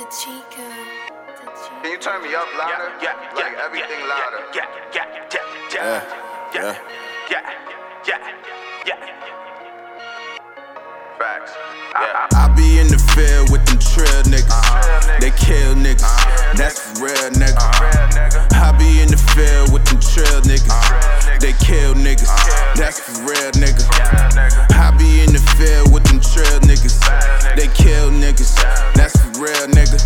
Tachika. Can you turn me up louder? Yeah, yeah, like everything yeah, louder. Yeah, yeah, yeah, yeah, yeah, yeah, yeah, yeah. Facts. Yeah. I be in the field with them trail niggas. Uh-huh. They kill niggas. Uh-huh. That's for real nigga. Uh-huh. I be in the field with them trail niggas. Uh-huh. They kill niggas. Uh-huh. That's for real nigga. Uh-huh. I be in the field with them trail niggas. Uh-huh. They kill niggas. Uh-huh real, nigga.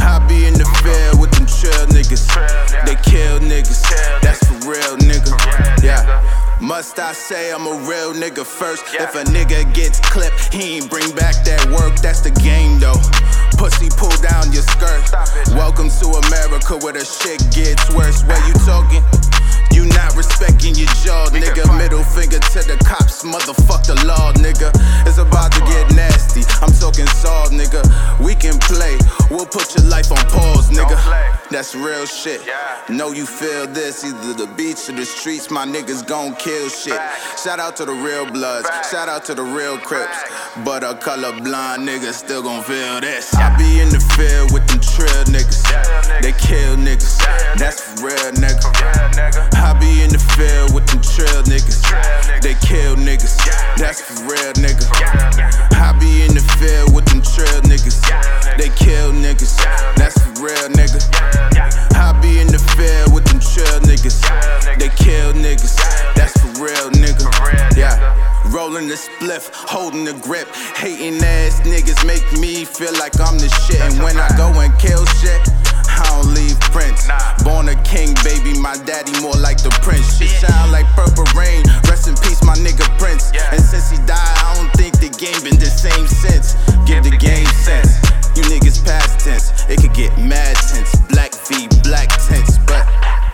I be in the field with them trill niggas. They kill niggas. That's for real, nigga. Yeah. Must I say I'm a real nigga first? If a nigga gets clipped, he ain't bring back that work. That's the game though. Pussy, pull down your skirt. It. Welcome to America where the shit gets worse. Where you talking? You not respecting your jaw, nigga. Middle finger to the cops, motherfuck That's real shit. Yeah. Know you feel this, either the beach or the streets, my niggas gon' kill shit. Facts. Shout out to the real bloods, Facts. shout out to the real crips. Facts. But a colorblind nigga still gon' feel this. I be in the field with them trill niggas. niggas. They kill niggas. Yeah, That's for real, nigga. Real nigga. I be in the field with them trill niggas. Trill niggas. They kill niggas. Yeah, That's for real, nigga. Real nigga. I be in the field with them trill niggas. Rolling the holding the grip. Hating ass niggas make me feel like I'm the shit. And when I go and kill shit, I don't leave prints. Born a king, baby, my daddy more like the prince. Shit shine like purple rain. Rest in peace, my nigga Prince. And since he died, I don't think the game been the same since. Give the game sense. You niggas past tense, it could get mad tense. Black V, black tense, but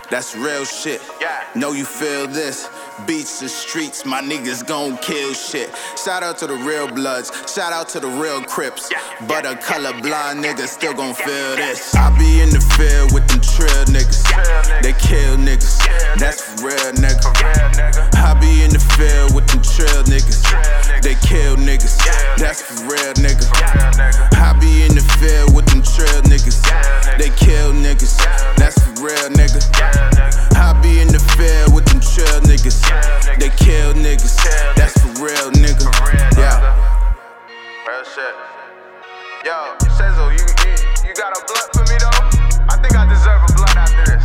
that's real shit. Yeah. Know you feel this. Beats the streets, my niggas gon' kill shit. Shout out to the real bloods, shout out to the real crips. But a colorblind nigga still gon' feel this. I be in the field with them trill niggas. They kill niggas. That's for real nigga. I be in the field with them trill niggas. They kill niggas. That's for real nigga. I be in the field with them trill niggas. They kill niggas. That's for real nigga. Niggas. They kill niggas. That's for real nigga. Yeah. Real shit. Yo, Sezo, you, you you got a blunt for me though? I think I deserve a blunt after this. Toast to the